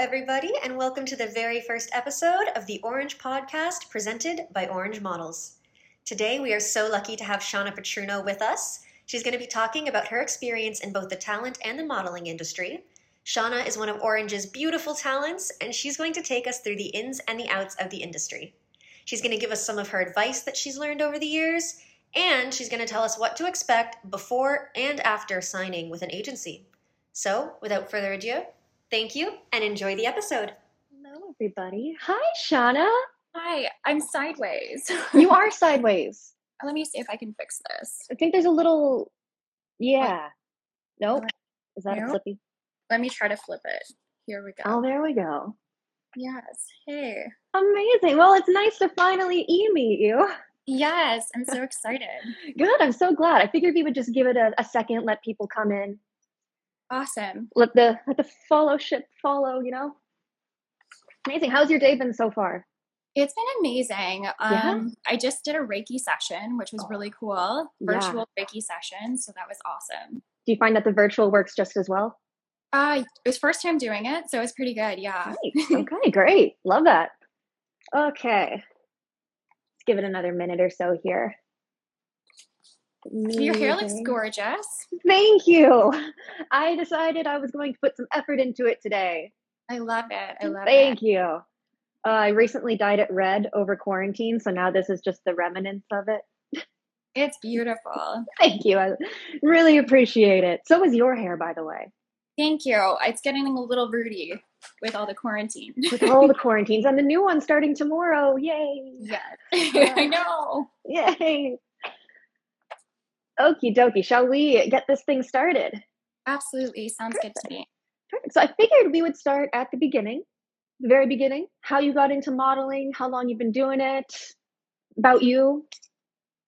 everybody, and welcome to the very first episode of the Orange Podcast presented by Orange Models. Today, we are so lucky to have Shawna Patruno with us. She's going to be talking about her experience in both the talent and the modeling industry. Shawna is one of Orange's beautiful talents, and she's going to take us through the ins and the outs of the industry. She's going to give us some of her advice that she's learned over the years, and she's going to tell us what to expect before and after signing with an agency. So, without further ado, thank you and enjoy the episode. Hello, everybody. Hi, Shawna. Hi, I'm sideways. You are sideways. Let me see if I can fix this. I think there's a little. Yeah. Nope. Is that a Nope. flippy? Let me try to flip it. Here we go. Oh, there we go. Yes. Hey. Amazing. Well, it's nice to finally e meet you. Yes, I'm so excited. Good. I'm so glad. I figured we would just give it a, a second, let people come in, Awesome. let the let the fellowship follow. You know. Amazing. How's your day been so far? It's been amazing. Yeah? Um, I just did a Reiki session, which was really cool. Yeah. Virtual Reiki session, so that was awesome. Do you find that the virtual works just as well? Uh, it was first time doing it, so it was pretty good. Yeah. Nice. Okay, great. Love that. Okay. Let's give it another minute or so here. Your hair looks gorgeous. Thank you. I decided I was going to put some effort into it today. I love it. I love Thank it. Thank you. Uh, I recently dyed it red over quarantine, so now this is just the remnants of it. It's beautiful. Thank you. I really appreciate it. So is your hair, by the way. Thank you. It's getting a little rooty with all the quarantine. With all the quarantines and the new one starting tomorrow. Yay. Yes. I know. Yay. Okie dokie. Shall we get this thing started? Absolutely. Sounds good to me. Perfect. So I figured we would start at the beginning, the very beginning, how you got into modeling, how long you've been doing it, about you.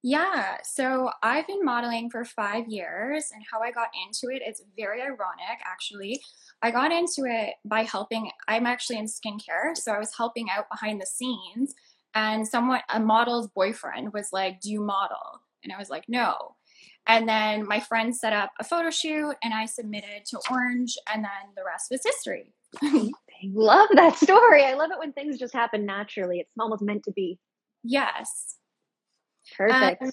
Yeah. So I've been modeling for five years, and how I got into it is very ironic, actually. I got into it by helping, I'm actually in skincare. So I was helping out behind the scenes, and someone, a model's boyfriend, was like, Do you model? And I was like, No. And then my friend set up a photo shoot, and I submitted to Orange, and then the rest was history. I love that story. I love it when things just happen naturally. It's almost meant to be. Yes. Perfect. Um,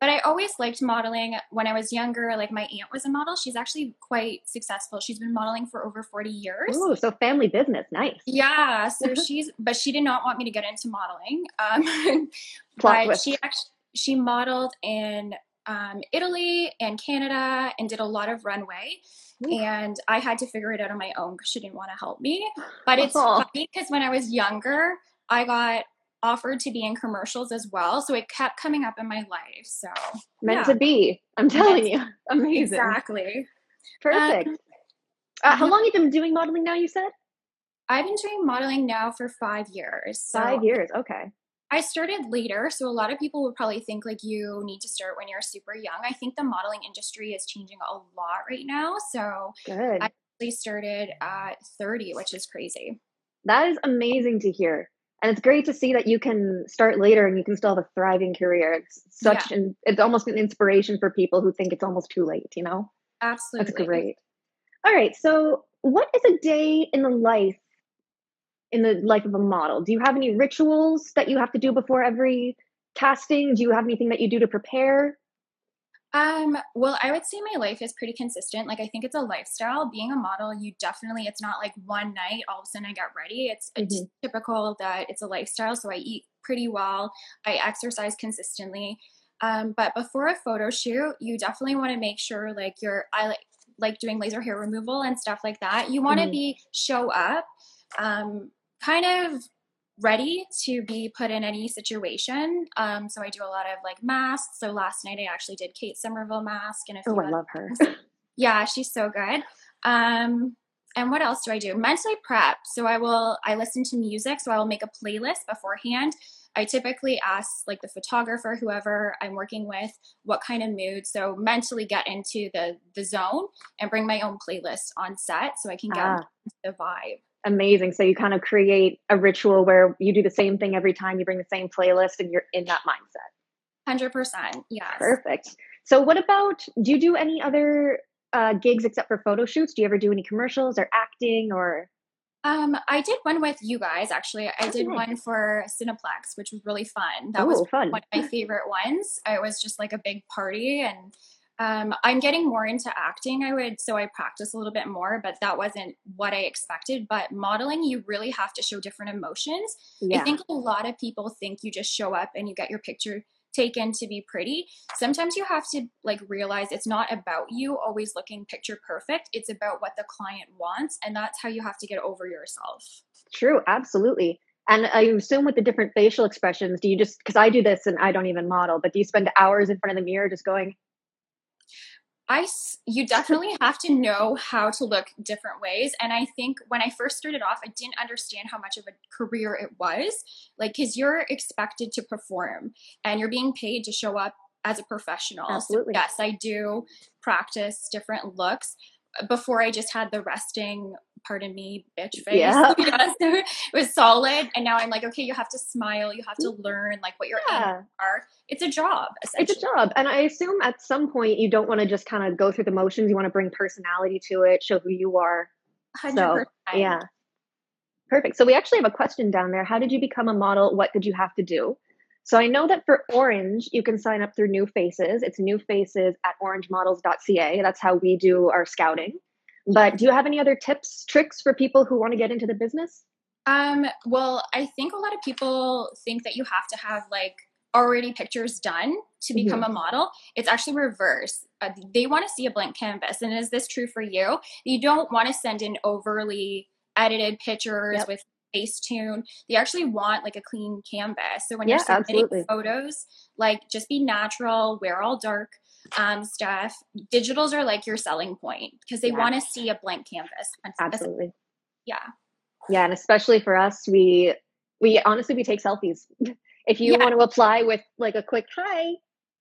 But I always liked modeling when I was younger. Like my aunt was a model. She's actually quite successful. She's been modeling for over 40 years. Ooh, so family business. Nice. Yeah, so she's but she did not want me to get into modeling. Um, but twist. she actually she modeled in um, Italy and Canada and did a lot of runway. Ooh. And I had to figure it out on my own because she didn't want to help me. But it's Aw. funny because when I was younger, I got offered to be in commercials as well. So it kept coming up in my life. So Meant yeah. to be. I'm telling Meant you. Amazing. exactly. Perfect. Um, uh, how mhm. long have you been doing modeling now, you said? I've been doing modeling now for five years. So Five years. Okay. I started later, so a lot of people would probably think like you need to start when you're super young. I think the modeling industry is changing a lot right now. So Good. I actually started at 30, which is crazy. That is amazing to hear. And it's great to see that you can start later and you can still have a thriving career. It's such an it's almost an inspiration for people who think it's almost too late, you know? Absolutely. That's great. All right. So what is a day in the life in the life of a model? Do you have any rituals that you have to do before every casting? Do you have anything that you do to prepare? Um, well, I would say my life is pretty consistent. Like I think it's a lifestyle. Being a model, you definitely it's not like one night all of a sudden I get ready. It's it's Mhm. typical that it's a lifestyle. So I eat pretty well. I exercise consistently. Um, but before a photo shoot, you definitely want to make sure like you're I like like doing laser hair removal and stuff like that. You want to Mhm. be show up, um, kind of ready to be put in any situation. Um, so I do a lot of like masks. So last night I actually did Kate Somerville mask and a few Oh, I love her. yeah, she's so good. Um, and what else do I do? Mentally prep. So I will I listen to music. So I will make a playlist beforehand. I typically ask like the photographer, whoever I'm working with, what kind of mood. So mentally get into the the zone and bring my own playlist on set so I can get Ah. the vibe. Amazing. So you kind of create a ritual where you do the same thing every time you bring the same playlist and you're in that mindset. Hundred percent. Yes. Perfect. So what about do you do any other uh, gigs except for photo shoots? Do you ever do any commercials or acting or Um, I did one with you guys actually. I did one for Cineplex, which was really fun. That Oh, was fun. one of my favorite ones. It was just like a big party and um, I'm getting more into acting, I would, so I practice a little bit more, but that wasn't what I expected. But modeling, you really have to show different emotions. Yeah. I think a lot of people think you just show up and you get your picture taken to be pretty. Sometimes you have to like realize it's not about you always looking picture perfect. It's about what the client wants, and that's how you have to get over yourself. True, absolutely. And I assume with the different facial expressions, do you just because I do this and I don't even model, but do you spend hours in front of the mirror just going, I you definitely have to know how to look different ways and I think when I first started off I didn't understand how much of a career it was like cuz you're expected to perform and you're being paid to show up as a professional. Absolutely. So yes, I do practice different looks before I just had the resting pardon me bitch face. Yeah. Yes, it was solid and now I'm like okay, you have to smile, you have to learn like what your aims yeah, are. It's a job it's a job. And I assume at some point you don't want to just kind of go through the motions. You want to bring personality to it, show who you are. 100%. Yeah. Perfect. So we actually have a question down there. How did you become a model? What did you have to do? So I know that for Orange, you can sign up through New Faces. It's New Faces at orangemodels.ca. That's how we do our scouting. But do you have any other tips, tricks for people who want to get into the business? Um, well, I think a lot of people think that you have to have like already pictures done to Mm-hmm. become a model. It's actually reverse. Uh, they want to see a blank canvas. And is this true for you? You don't want to send in overly edited pictures Yep. with Facetune. They actually want like a clean canvas. So when Yeah, you're submitting absolutely. photos, like just be natural, wear all dark um, stuff. Digitals are like your selling point because they Yeah. want to see a blank canvas. Absolutely. Yeah. Yeah, and especially for us, we we honestly we take selfies. If you Yeah. want to apply with like a quick hi,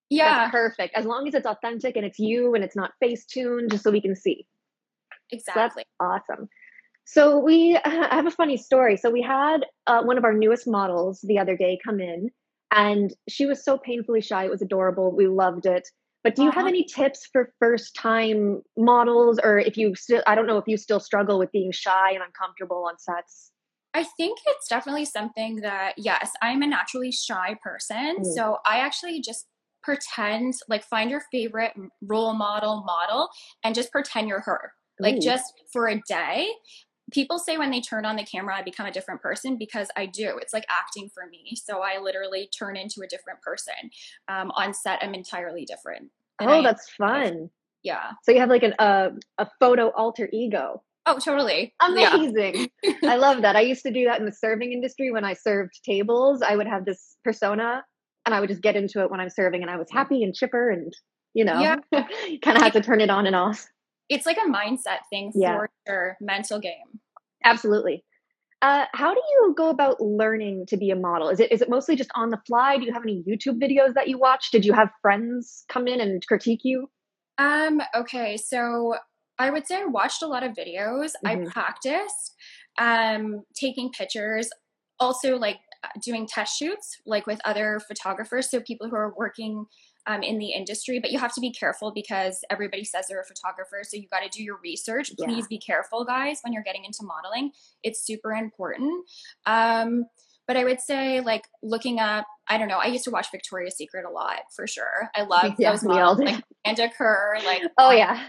Yeah, that's perfect. As long as it's authentic and it's you and it's not face tuned, just so we can see. So that's exactly. awesome. So we I have a funny story. So we had uh, one of our newest models the other day come in, and she was so painfully shy. It was adorable. We loved it. But do you have any tips for first time models, or if you still I don't know if you still struggle with being shy and uncomfortable on sets? I think it's definitely something that, yes, I'm a naturally shy person. Mm. So I actually just pretend, like, find your favorite role model model and just pretend you're her. Like, just for a day. People say when they turn on the camera, I become a different person because I do. It's like acting for me. So I literally turn into a different person. Um, on set, I'm entirely different. Oh, I- that's fun. yeah. So you have like an uh, a photo alter ego. Oh, totally. Yeah. Amazing. I love that. I used to do that in the serving industry when I served tables. I would have this persona and I would just get into it when I'm serving and I was happy and chipper and you know Yeah. kind of had to turn it on and off. It's like a mindset thing Yeah. for sure, mental game. Absolutely. Uh, how do you go about learning to be a model? Is it is it mostly just on the fly? Do you have any YouTube videos that you watch? Did you have friends come in and critique you? Um, okay, so I would say I watched a lot of videos. Mhm. I practiced um taking pictures, also like doing test shoots like with other photographers, so people who are working um, in the industry, but you have to be careful because everybody says they're a photographer, so you got to do your research. Yeah. Please be careful, guys, when you're getting into modeling. It's super important. Um, but I would say like looking up. I don't know. I used to watch Victoria's Secret a lot for sure. I love Yeah, those models, like Amanda Kerr, like Oh yeah,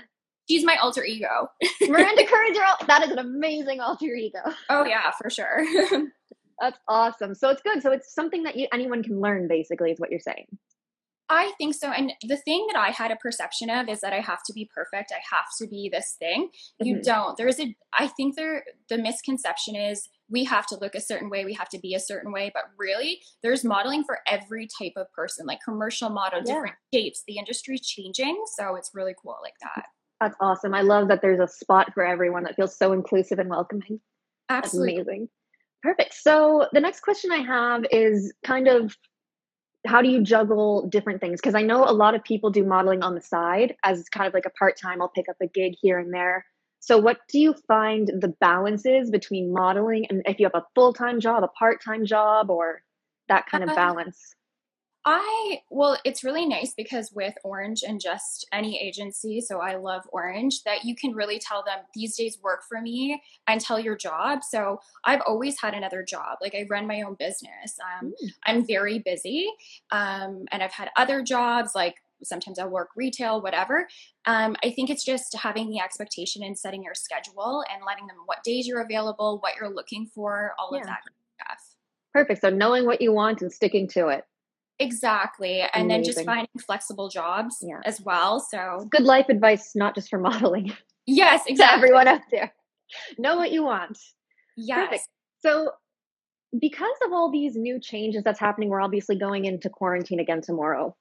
she's my alter ego. Miranda Kerr is your that is an amazing alter ego. Oh yeah, for sure. That's awesome. So it's good. So it's something that you anyone can learn. Basically, is what you're saying. I think so. And the thing that I had a perception of is that I have to be perfect. I have to be this thing. You Mhm. don't. There's a I think there the misconception is we have to look a certain way, we have to be a certain way, but really there's modeling for every type of person, like commercial model, Yeah. different shapes. The industry's changing, so it's really cool like that. That's awesome. I love that there's a spot for everyone that feels so inclusive and welcoming. That's Absolutely. amazing. Perfect. So the next question I have is kind of how do you juggle different things? Because I know a lot of people do modeling on the side as kind of like a part time, I'll pick up a gig here and there. So what do you find the balance is between modeling and if you have a full time job, a part time job, or that kind of Uh, balance? I well, it's really nice because with Orange and just any agency, so I love Orange, that you can really tell them these days work for me and tell your job. So I've always had another job. Like I run my own business. Um, mm. I'm very busy, um, and I've had other jobs like sometimes I work retail, whatever. Um, I think it's just having the expectation and setting your schedule and letting them what days you're available, what you're looking for, all yeah. of that stuff. Perfect. So knowing what you want and sticking to it. Exactly. And Amazing. then just finding flexible jobs yeah. as well. So good life advice, not just for modeling. Yes, exactly. everyone out there. Know what you want. Yes. Perfect. So because of all these new changes that's happening, we're obviously going into quarantine again tomorrow.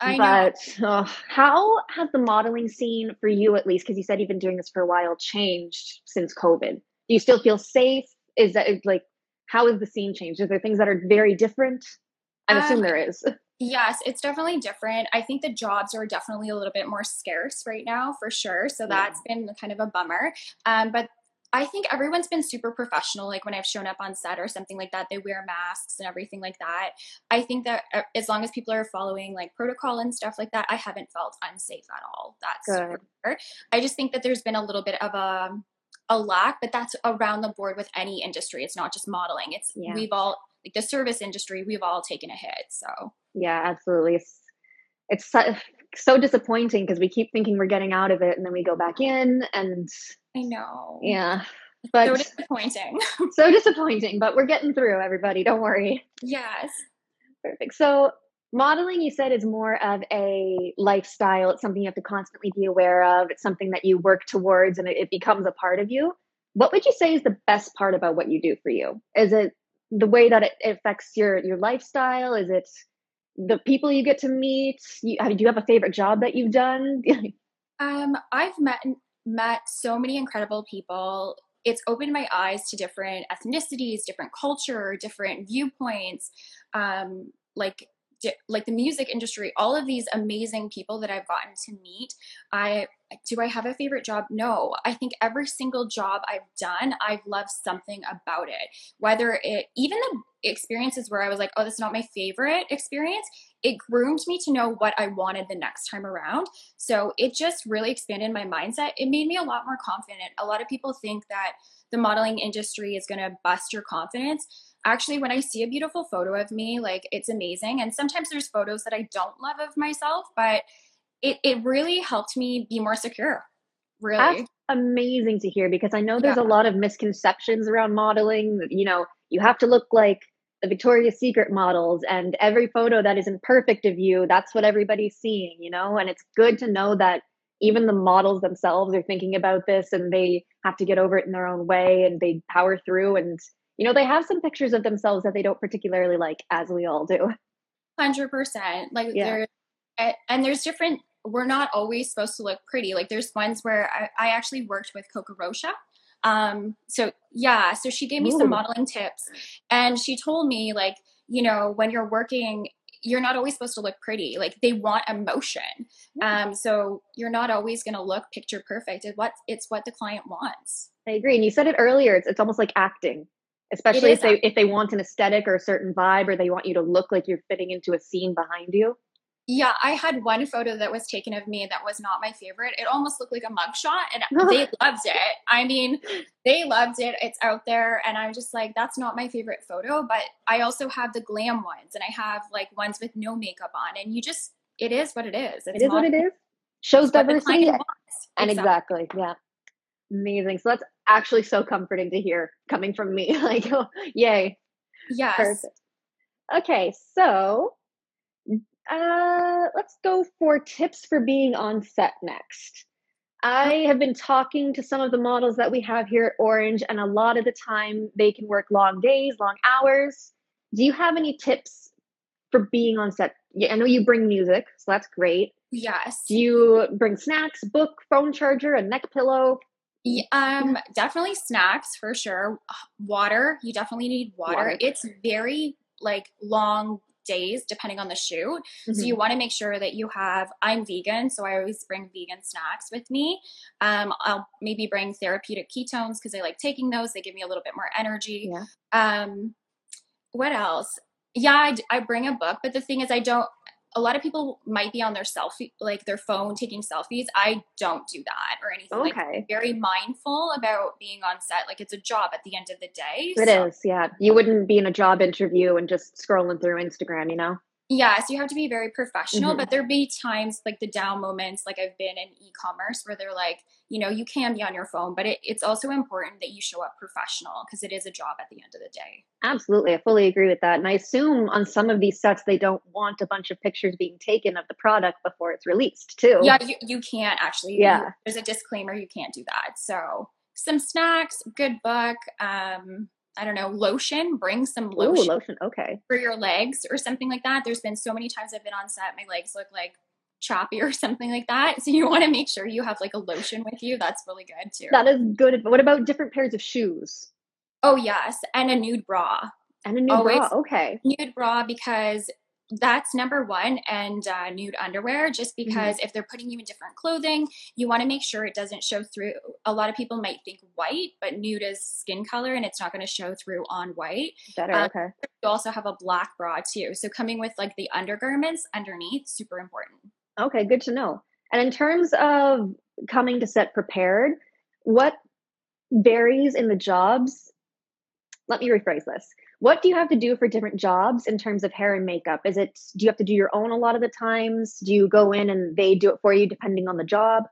I but uh, how has the modeling scene for you, at least, because you said you've been doing this for a while, changed since COVID? Do you still feel safe? Is that like how has the scene changed? Is there things that are very different? I assume um, there is. Yes, it's definitely different. I think the jobs are definitely a little bit more scarce right now, for sure. So that's yeah. been kind of a bummer. Um, but I think everyone's been super professional. Like when I've shown up on set or something like that, they wear masks and everything like that. I think that uh, as long as people are following like protocol and stuff like that, I haven't felt unsafe at all. That's Good. I just think that there's been a little bit of a a lack, but that's around the board with any industry. It's not just modeling. It's yeah. we've all like the service industry, we've all taken a hit. So yeah, absolutely. It's it's so, so disappointing because we keep thinking we're getting out of it, and then we go back in, and I know. Yeah. But so disappointing. so disappointing, but we're getting through, everybody. Don't worry. Yes. Perfect. So, modeling, you said, is more of a lifestyle. It's something you have to constantly be aware of. It's something that you work towards and it, it becomes a part of you. What would you say is the best part about what you do for you? Is it the way that it affects your your lifestyle? Is it the people you get to meet? You, do you have a favorite job that you've done? um, I've met met so many incredible people. It's opened my eyes to different ethnicities, different culture, different viewpoints. Um, like like the music industry, all of these amazing people that I've gotten to meet. I do I have a favorite job? No. I think every single job I've done, I've loved something about it. Whether it even the experiences where I was like, oh, this is not my favorite experience, it groomed me to know what I wanted the next time around. So it just really expanded my mindset. It made me a lot more confident. A lot of people think that the modeling industry is going to bust your confidence actually when i see a beautiful photo of me like it's amazing. And sometimes there's photos that i don't love of myself but it, it really helped me be more secure really. That's amazing to hear because i know there's yeah. a lot of misconceptions around modeling you know you have to look like the victoria's secret models and every photo that isn't perfect of you that's what everybody's seeing you know? And it's good to know that even the models themselves are thinking about this and they have to get over it in their own way and they power through and you know, they have some pictures of themselves that they don't particularly like, as we all do. Hundred percent. Like yeah. there, and there's different. We're not always supposed to look pretty. Like there's ones where I, I actually worked with Coco Rocha. Um, so yeah, so she gave me Ooh. some modeling tips, and she told me like, you know, when you're working you're not always supposed to look pretty. Like they want emotion. Um, so you're not always going to look picture perfect. It's what it's what the client wants. I agree. And you said it earlier. It's it's almost like acting especially if they if they want an aesthetic or a certain vibe or they want you to look like you're fitting into a scene behind you. Yeah i had one photo that was taken of me that was not my favorite. It almost looked like a mugshot and they loved it. I mean they loved it. It's out there and i'm just like that's not my favorite photo but i also have the glam ones and i have like ones with no makeup on and you just it is what it is. It's it is what it is. Shows diversity. and exactly. exactly yeah. Amazing. So that's actually so comforting to hear coming from me. like, oh, yay. Yes. Perfect. Okay, so uh, let's go for tips for being on set next. I have been talking to some of the models that we have here at Orange, and a lot of the time they can work long days, long hours. Do you have any tips for being on set? Yeah, I know you bring music, so that's great. Yes. Do you bring snacks, book, phone charger, a neck pillow? Um, definitely snacks for sure. Water, you definitely need water. water. It's very like long days depending on the shoot. Mm-hmm. So you want to make sure that you have I'm vegan, so I always bring vegan snacks with me. Um, I'll maybe bring therapeutic ketones because I like taking those. They give me a little bit more energy. Yeah. Um, what else? Yeah, I, I bring a book, but the thing is, I don't. A lot of people might be on their selfie, like their phone, taking selfies. I don't do that or anything. Like, Okay. very mindful about being on set. Like it's a job at the end of the day. It so- is, yeah. You wouldn't be in a job interview and just scrolling through Instagram, you know? Yes, you have to be very professional, Mhm. but there be times like the down moments, like I've been in e-commerce where they're like, you know, you can be on your phone, but it, it's also important that you show up professional because it is a job at the end of the day. Absolutely. I fully agree with that. And I assume on some of these sets, they don't want a bunch of pictures being taken of the product before it's released, too. Yeah, you, you can't actually. Yeah. you- there's a disclaimer, you can't do that. So some snacks, good book, um, I don't know, lotion, bring some Ooh, lotion lotion. Okay. for your legs or something like that. There's been so many times I've been on set, my legs look like choppy or something like that. So you want to make sure you have like a lotion with you. That's really good too. That is good. What about different pairs of shoes? oh yes, and a nude bra. And a nude Always. bra. Okay. Nude bra because that's number one, and uh, nude underwear. Just Mm-hmm. because if they're putting you in different clothing, you want to make sure it doesn't show through. A lot of people might think white, but nude is skin color, and it's not going to show through on white. Better. Um, okay. You also have a black bra too. So coming with like the undergarments underneath, super important. Okay. Good to know. And in terms of coming to set prepared, what varies in the jobs? Let me rephrase this. What do you have to do for different jobs in terms of hair and makeup? Is it, do you have to do your own a lot of the times? Do you go in and they do it for you depending on the job?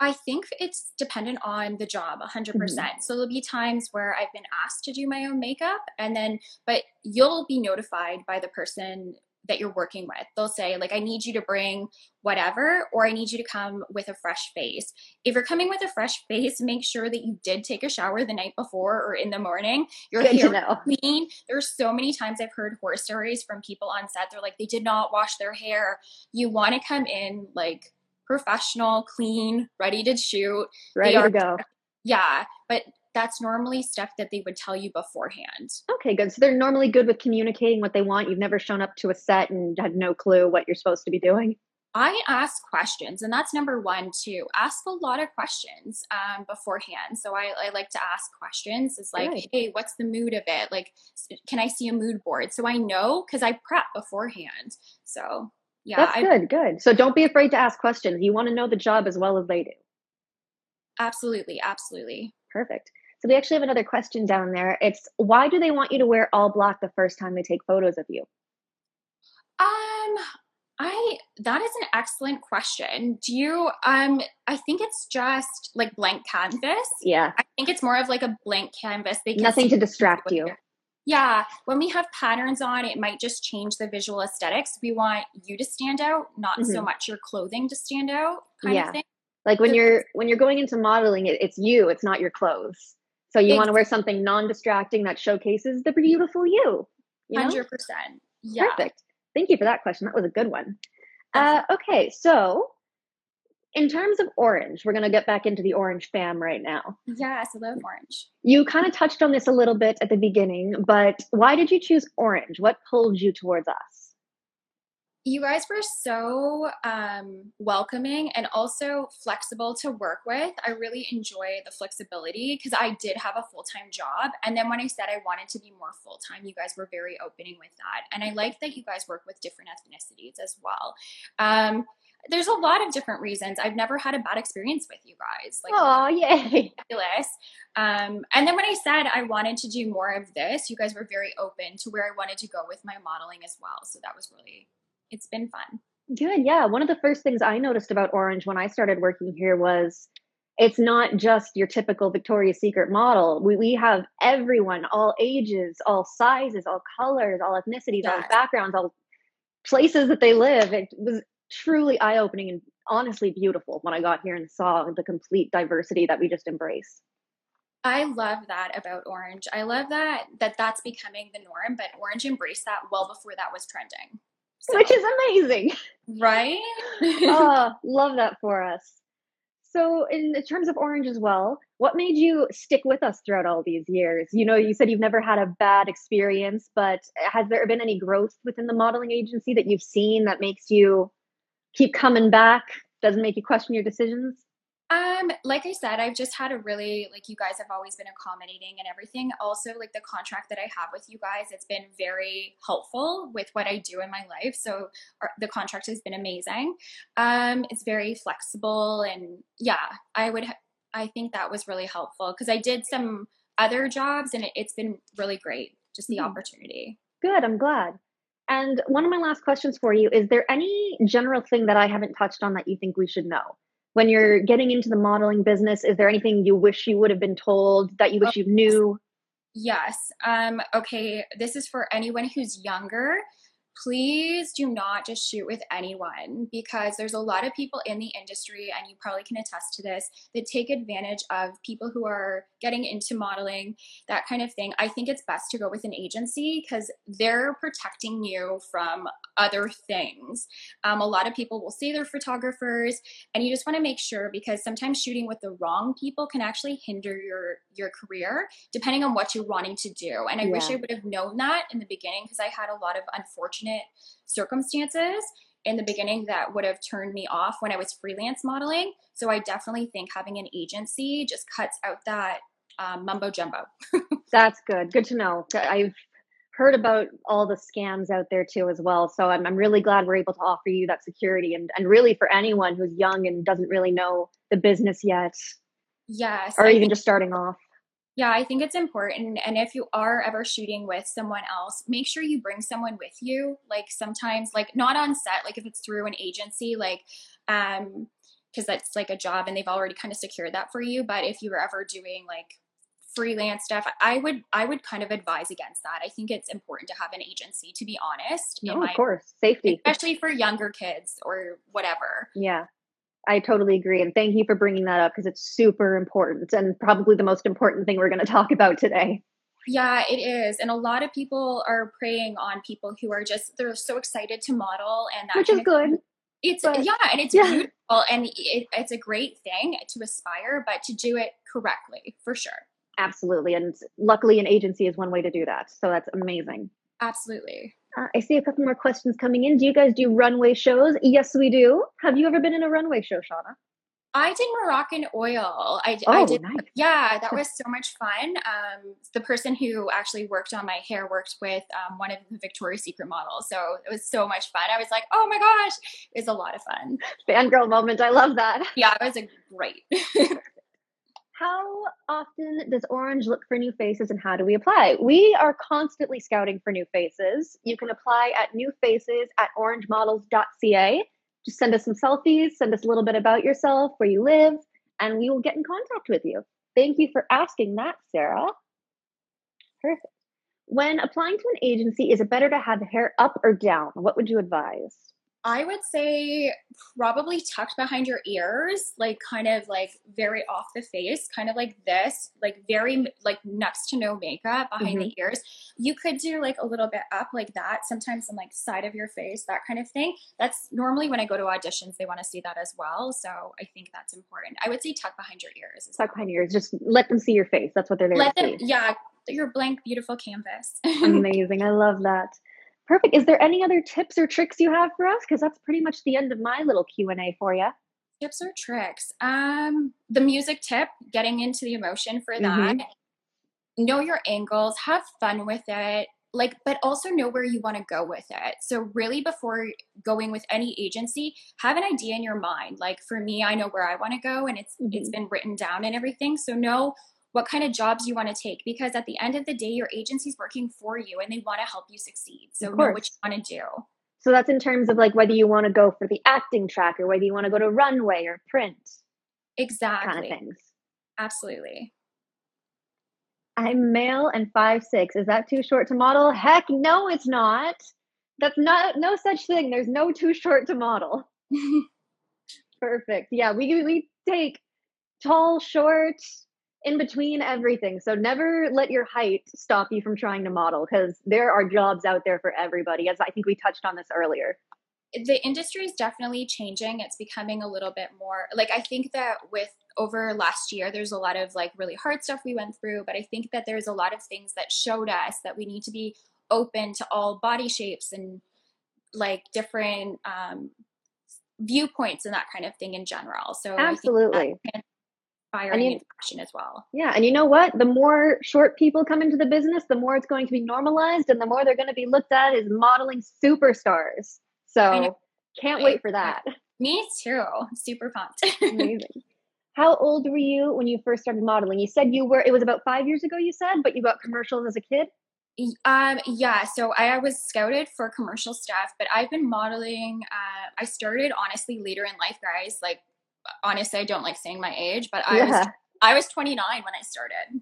I think it's dependent on the job 100%. Mm-hmm. percent So there'll be times where I've been asked to do my own makeup and then but you'll be notified by the person that you're working with. They'll say like I need you to bring whatever or I need you to come with a fresh face. If you're coming with a fresh face, make sure that you did take a shower the night before or in the morning. Your Good hair know. clean. There's so many times I've heard horror stories from people on set. They're like, they did not wash their hair. You want to come in like professional, clean, ready to shoot. Ready to go. Yeah, but that's normally stuff that they would tell you beforehand. Okay, good. So they're normally good with communicating what they want. You've never shown up to a set and had no clue what you're supposed to be doing. I ask questions, and that's number one too. Ask a lot of questions um, beforehand. So I, I like to ask questions. It's like, Good. hey, what's the mood of it? Like, can I see a mood board? So I know because I prep beforehand. So yeah, That's I good, good. So don't be afraid to ask questions. You want to know the job as well as they do. absolutely, absolutely. Perfect. So we actually have another question down there. It's why do they want you to wear all black the first time they take photos of you? Um, I that is an excellent question. Do you um I think it's just like blank canvas. Yeah, I think it's more of like a blank canvas. They nothing to distract you. Yeah, when we have patterns on, it might just change the visual aesthetics. We want you to stand out, not so much your clothing to stand out, kind Mm-hmm. Yeah. of thing. Like when the- you're when you're going into modeling, it, it's you. It's not your clothes. So you want to wear something non-distracting that showcases the beautiful you. You know? Hundred percent. Yeah. Perfect. Thank you for that question. That was a good one. Uh, okay, so in terms of orange, we're going to get back into the orange fam right now. Yes, I love orange. You kind of touched on this a little bit at the beginning, but why did you choose orange? What pulled you towards us? You guys were so um, welcoming and also flexible to work with. I really enjoy the flexibility because I did have a full time job. And then when I said I wanted to be more full time, you guys were very opening with that. And I like that you guys work with different ethnicities as well. Um, there's a lot of different reasons. I've never had a bad experience with you guys. Like, Oh, yay. fabulous. Um, and then when I said I wanted to do more of this, you guys were very open to where I wanted to go with my modeling as well. So that was really, it's been fun. Good. Yeah. One of the first things I noticed about Orange when I started working here was it's not just your typical Victoria's Secret model. We, we have everyone, all ages, all sizes, all colors, all ethnicities, all backgrounds, all places that they live. It was truly eye opening and honestly beautiful when I got here and saw the complete diversity that we just embrace. I love that about Orange. I love that that that's becoming the norm, but Orange embraced that well before that was trending. So, Which is amazing. right? oh, love that for us. So, in terms of Orange as well, what made you stick with us throughout all these years? You know, you said you've never had a bad experience, but has there been any growth within the modeling agency that you've seen that makes you keep coming back? Doesn't make you question your decisions? Um, like I said, I've just had a really like you guys have always been accommodating and everything. Also, like the contract that I have with you guys, it's been very helpful with what I do in my life. So our, the contract has been amazing. Um, it's very flexible and yeah, I would. I think that was really helpful because I did some other jobs and it, has been really great. Just the mm-hmm. opportunity. Good. I'm glad. And one of my last questions for you is there any general thing that I haven't touched on that you think we should know? When you're getting into the modeling business is there anything you wish you would have been told that you wish you knew? yes. Um okay this is for anyone who's younger please do not just shoot with anyone because there's a lot of people in the industry, and you probably can attest to this, that take advantage of people who are getting into modeling, that kind of thing. I think it's best to go with an agency because they're protecting you from other things. Um, a lot of people will say they're photographers, and you just want to make sure because sometimes shooting with the wrong people can actually hinder your your career depending on what you're wanting to do. And I yeah. wish I would have known that in the beginning because I had a lot of unfortunate unfortunate circumstances in the beginning that would have turned me off when I was freelance modeling. So I definitely think having an agency just cuts out that um, mumbo jumbo. That's good. Good to know. I've heard about all the scams out there too as well. So I'm, I'm really glad we're able to offer you that security and, and really for anyone who's young and doesn't really know the business yet. Yes. Or I even just starting off. Yeah, I think it's important. And if you are ever shooting with someone else, make sure you bring someone with you. Like sometimes, like not on set, like if it's through an agency, like, um, because that's like a job and they've already kind of secured that for you. But if you were ever doing like freelance stuff, I would I would kind of advise against that. I think it's important to have an agency, to be honest. No, of course, safety, especially for younger kids or whatever. Yeah. I totally agree. And thank you for bringing that up because it's super important and probably the most important thing we're going to talk about today. Yeah, it is. And a lot of people are preying on people who are just, they're so excited to model and that. Which is good. It's, but, yeah, and it's yeah. beautiful and it, it's a great thing to aspire, but to do it correctly for sure. Absolutely. And luckily, an agency is one way to do that. So that's amazing. Absolutely. Uh, I see a couple more questions coming in. Do you guys do runway shows? Yes, we do. Have you ever been in a runway show, Shawna? I did Moroccanoil. I, oh, I did. Nice. Yeah, that was so much fun. Um, the person who actually worked on my hair worked with um, one of the Victoria's Secret models, so it was so much fun. I was like, oh my gosh, it was a lot of fun. Fangirl moment. I love that. Yeah, it was a great. often does Orange look for new faces and how do we apply? We are constantly scouting for new faces. You can apply at newfaces at orangemodels.ca. Just send us some selfies, send us a little bit about yourself, where you live, and we will get in contact with you. Thank you for asking that, Sarah. Perfect. When applying to an agency, is it better to have hair up or down? What would you advise? I would say probably tucked behind your ears, like kind of like very off the face, kind of like this, like very like next to no makeup behind mm-hmm. the ears. You could do like a little bit up like that, sometimes on like side of your face, that kind of thing. That's normally when I go to auditions, they want to see that as well. So I think that's important. I would say tuck behind your ears. Tuck well. behind your ears. Just let them see your face. That's what they're there let to them, see. Yeah, your blank, beautiful canvas. Amazing. I love that. Perfect. Is there any other tips or tricks you have for us? Because that's pretty much the end of my little Q and A for you. Tips or tricks? Um, the music tip, getting into the emotion for that. Mm-hmm. Know your angles, have fun with it. Like, but also know where you want to go with it. So, really, before going with any agency, have an idea in your mind. Like, for me, I know where I want to go, and it's mm-hmm. it's been written down and everything. So, know what kind of jobs you want to take because at the end of the day your agency's working for you and they want to help you succeed. So know what you want to do. So that's in terms of like whether you want to go for the acting track or whether you want to go to runway or print exactly. kind of things. Absolutely. I'm male and five six. Is that too short to model? Heck no it's not. That's not no such thing. There's no too short to model. Perfect. Yeah we we take tall short in between everything. So never let your height stop you from trying to model because there are jobs out there for everybody, as I think we touched on this earlier. The industry is definitely changing. It's becoming a little bit more like I think that with over last year, there's a lot of like really hard stuff we went through, but I think that there's a lot of things that showed us that we need to be open to all body shapes and like different um, viewpoints and that kind of thing in general. So absolutely. Inspiring you, fashion as well. Yeah, and you know what? The more short people come into the business, the more it's going to be normalized, and the more they're going to be looked at as modeling superstars. So can't wait for that. Me too. Super pumped. Amazing. How old were you when you first started modeling? You said you were, it was about five years ago, you said, but you got commercials as a kid? Um, yeah, so I was scouted for commercial stuff, but I've been modeling. Uh, I started honestly later in life, guys. Like, honestly, I don't like saying my age, but I yeah. was I was 29 when I started.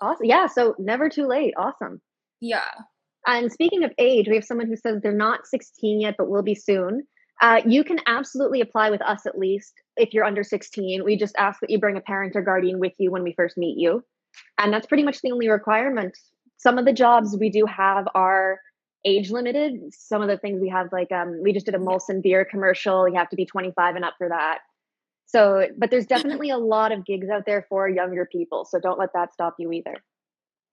Awesome. Yeah, so never too late. Awesome. Yeah. And speaking of age, we have someone who says they're not 16 yet, but will be soon. Uh, you can absolutely apply with us at least if you're under 16. We just ask that you bring a parent or guardian with you when we first meet you. And that's pretty much the only requirement. Some of the jobs we do have are age limited. Some of the things we have, like um, we just did a Molson beer commercial. You have to be 25 and up for that. So, but there's definitely a lot of gigs out there for younger people. So don't let that stop you either.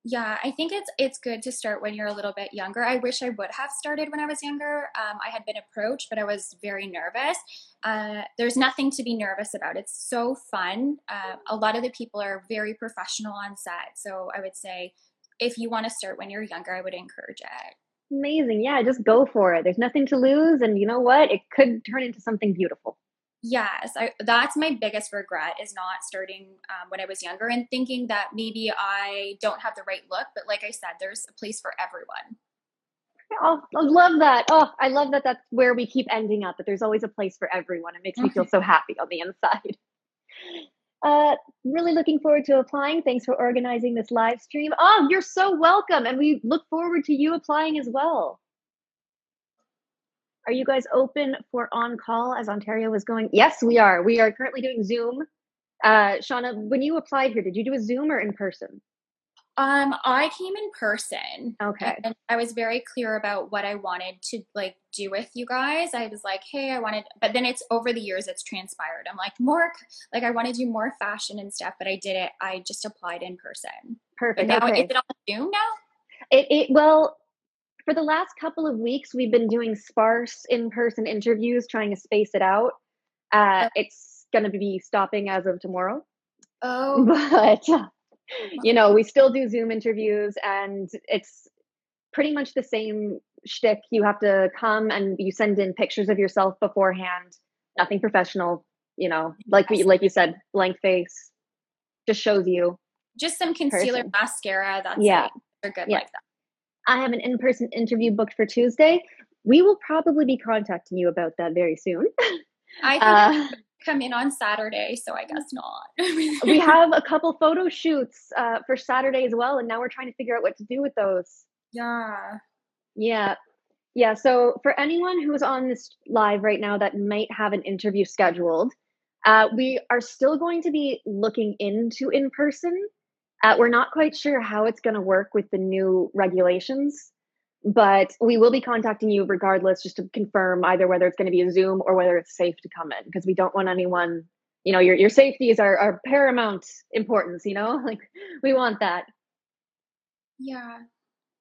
Yeah, I think it's it's good to start when you're a little bit younger. I wish I would have started when I was younger. Um, I had been approached, but I was very nervous. Uh, there's nothing to be nervous about. It's so fun. Uh, a lot of the people are very professional on set, so I would say if you want to start when you're younger, I would encourage it. Amazing, yeah, just go for it. There's nothing to lose, and you know what? It could turn into something beautiful. Yes, I, that's my biggest regret is not starting um, when I was younger and thinking that maybe I don't have the right look. But like I said, there's a place for everyone. Oh, I love that. Oh, I love that that's where we keep ending up, that there's always a place for everyone. It makes me feel so happy on the inside. Uh, really looking forward to applying. Thanks for organizing this live stream. Oh, you're so welcome. And we look forward to you applying as well. Are you guys open for on call as Ontario was going? Yes, we are. We are currently doing Zoom. Uh, Shawna, when you applied here, did you do a Zoom or in person? Um, I came in person. Okay. And I was very clear about what I wanted to like do with you guys. I was like, hey, I wanted, but then it's over the years it's transpired. I'm like more like I want to do more fashion and stuff, but I did it. I just applied in person. Perfect. But now okay. is it on Zoom now? It, it well, for the last couple of weeks, we've been doing sparse in person interviews, trying to space it out. Uh, oh. It's going to be stopping as of tomorrow. Oh. But, you know, we still do Zoom interviews, and it's pretty much the same shtick. You have to come and you send in pictures of yourself beforehand, nothing professional, you know, like we, like you said, blank face, just shows you. Just some concealer person. mascara. That's yeah. Like, they're good yeah. like that. I have an in person interview booked for Tuesday. We will probably be contacting you about that very soon. I think uh, come in on Saturday, so I guess not. we have a couple photo shoots uh, for Saturday as well, and now we're trying to figure out what to do with those. Yeah. Yeah. Yeah. So for anyone who is on this live right now that might have an interview scheduled, uh, we are still going to be looking into in person uh, we're not quite sure how it's going to work with the new regulations, but we will be contacting you regardless just to confirm either whether it's going to be a Zoom or whether it's safe to come in because we don't want anyone, you know, your, your safety is our, our paramount importance, you know, like we want that. Yeah.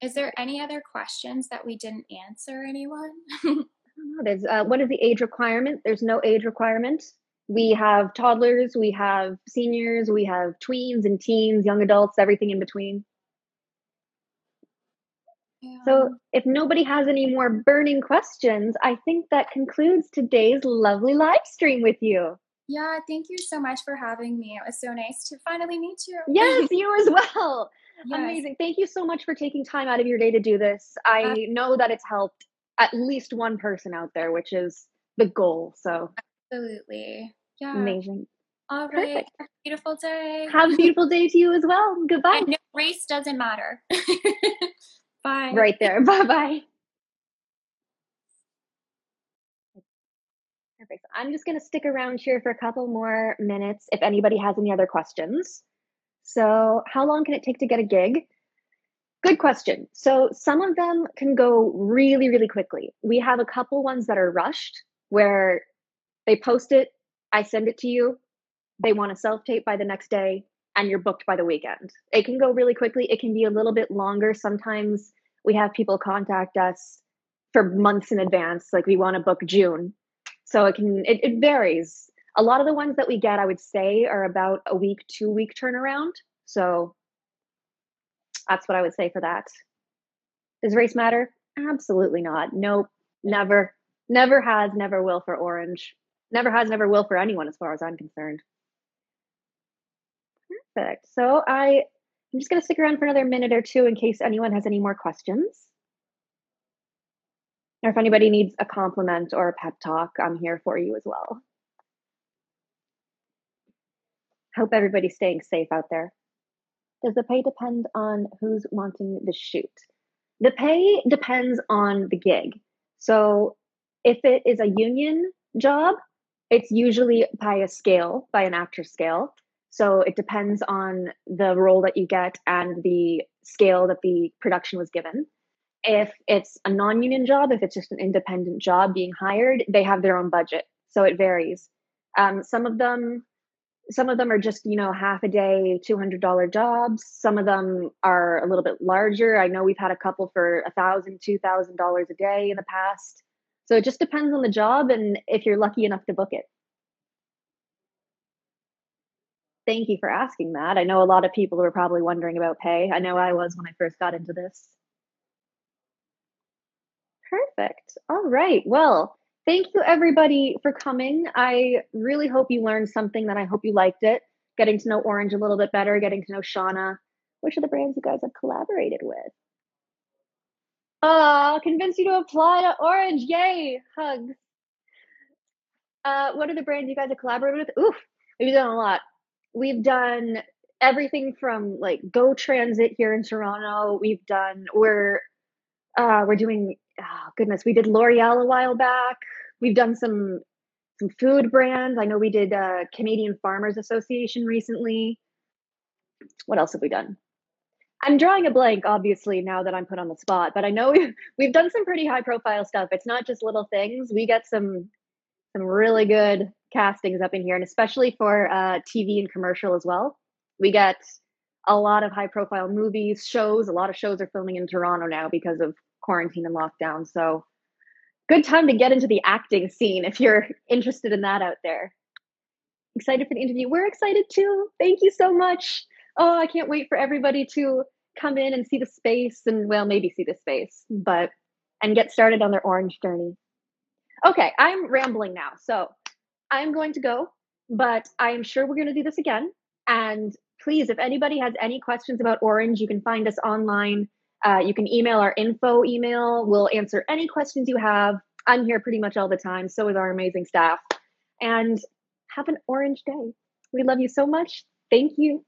Is there any other questions that we didn't answer, anyone? There's uh, what is the age requirement? There's no age requirement we have toddlers, we have seniors, we have tweens and teens, young adults, everything in between. Yeah. So, if nobody has any more burning questions, I think that concludes today's lovely live stream with you. Yeah, thank you so much for having me. It was so nice to finally meet you. Yes, you as well. Yes. Amazing. Thank you so much for taking time out of your day to do this. I uh, know that it's helped at least one person out there, which is the goal. So, absolutely. Yeah. Amazing. All right. Perfect. Have a beautiful day. Have a beautiful day to you as well. Goodbye. No, race doesn't matter. bye. Right there. Bye bye. Perfect. I'm just going to stick around here for a couple more minutes if anybody has any other questions. So, how long can it take to get a gig? Good question. So, some of them can go really, really quickly. We have a couple ones that are rushed where they post it I send it to you. They want a self tape by the next day, and you're booked by the weekend. It can go really quickly. It can be a little bit longer. Sometimes we have people contact us for months in advance, like we want to book June. So it can it, it varies. A lot of the ones that we get, I would say, are about a week, two week turnaround. So that's what I would say for that. Does race matter? Absolutely not. Nope. Never. Never has, never will for Orange. Never has, never will for anyone as far as I'm concerned. Perfect. So I I'm just going to stick around for another minute or two in case anyone has any more questions. Or if anybody needs a compliment or a pep talk, I'm here for you as well. Hope everybody's staying safe out there. Does the pay depend on who's wanting the shoot? The pay depends on the gig. So if it is a union job, it's usually by a scale, by an actor scale. So it depends on the role that you get and the scale that the production was given. If it's a non union job, if it's just an independent job being hired, they have their own budget. So it varies. Um, some of them some of them are just you know half a day $200 jobs some of them are a little bit larger i know we've had a couple for a thousand two thousand dollars a day in the past so it just depends on the job and if you're lucky enough to book it thank you for asking that. I know a lot of people were probably wondering about pay. I know I was when I first got into this. Perfect. All right. Well, thank you everybody for coming. I really hope you learned something that I hope you liked it. Getting to know Orange a little bit better, getting to know Shawna. Which are the brands you guys have collaborated with? Oh, convince you to apply to Orange. Yay. Hugs. Uh, what are the brands you guys have collaborated with? Oof, we've done a lot we've done everything from like Go Transit here in Toronto. We've done we're uh, we're doing oh goodness, we did L'Oreal a while back. We've done some some food brands. I know we did uh, Canadian Farmers Association recently. What else have we done? I'm drawing a blank, obviously, now that I'm put on the spot, but I know we've, we've done some pretty high profile stuff. It's not just little things. We get some some really good castings up in here, and especially for uh, TV and commercial as well. We get a lot of high profile movies, shows. A lot of shows are filming in Toronto now because of quarantine and lockdown. So, good time to get into the acting scene if you're interested in that out there. Excited for the interview. We're excited too. Thank you so much. Oh, I can't wait for everybody to come in and see the space and, well, maybe see the space, but and get started on their orange journey. Okay, I'm rambling now. So, I'm going to go, but I am sure we're going to do this again. And please, if anybody has any questions about Orange, you can find us online. Uh, you can email our info email. We'll answer any questions you have. I'm here pretty much all the time. So is our amazing staff. And have an orange day. We love you so much. Thank you.